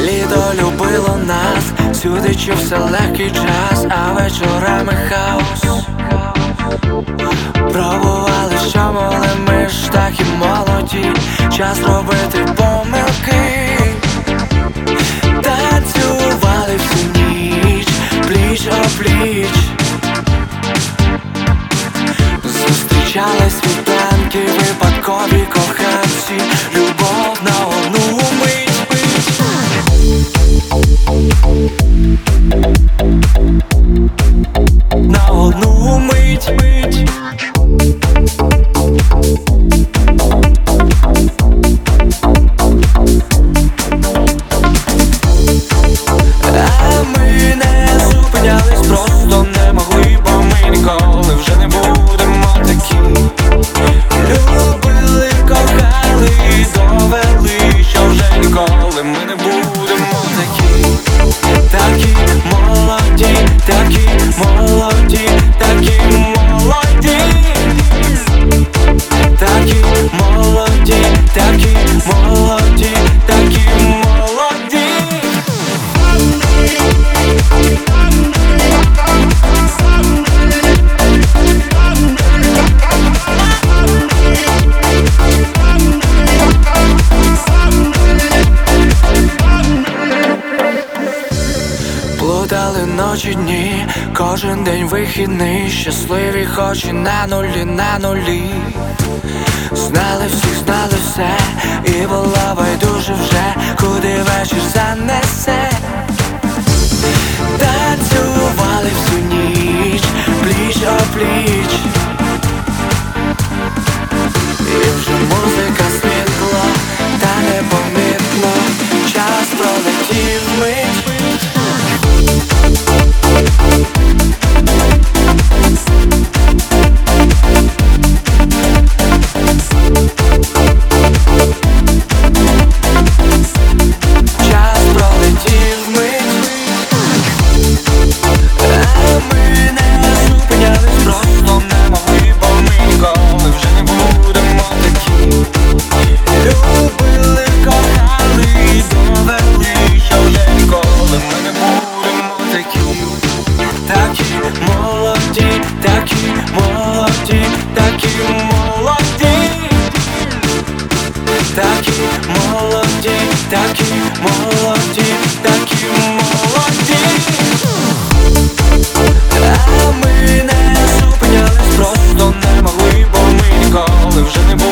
Літо любило нас, сюди чувся легкий час, а вечорами хаос. Пробували, що могли ми ж так і молоді, час робити помилки. Танцювали всю ніч, пліч о пліч. Зустрічали світанки, випадкові Плутали ночі дні, кожен день вихідний, щасливі хоч і на нулі, на нулі. Знали всіх, знали все, і було байдуже вже, куди вечір занесе. Танцювали всю ніч, пліч о пліч. І вже музика світло, та непомітно, час пролетів мить. такі молоді, такі молоді, такі молоді. А ми не зупинялись, просто не могли, бо ми ніколи вже не були.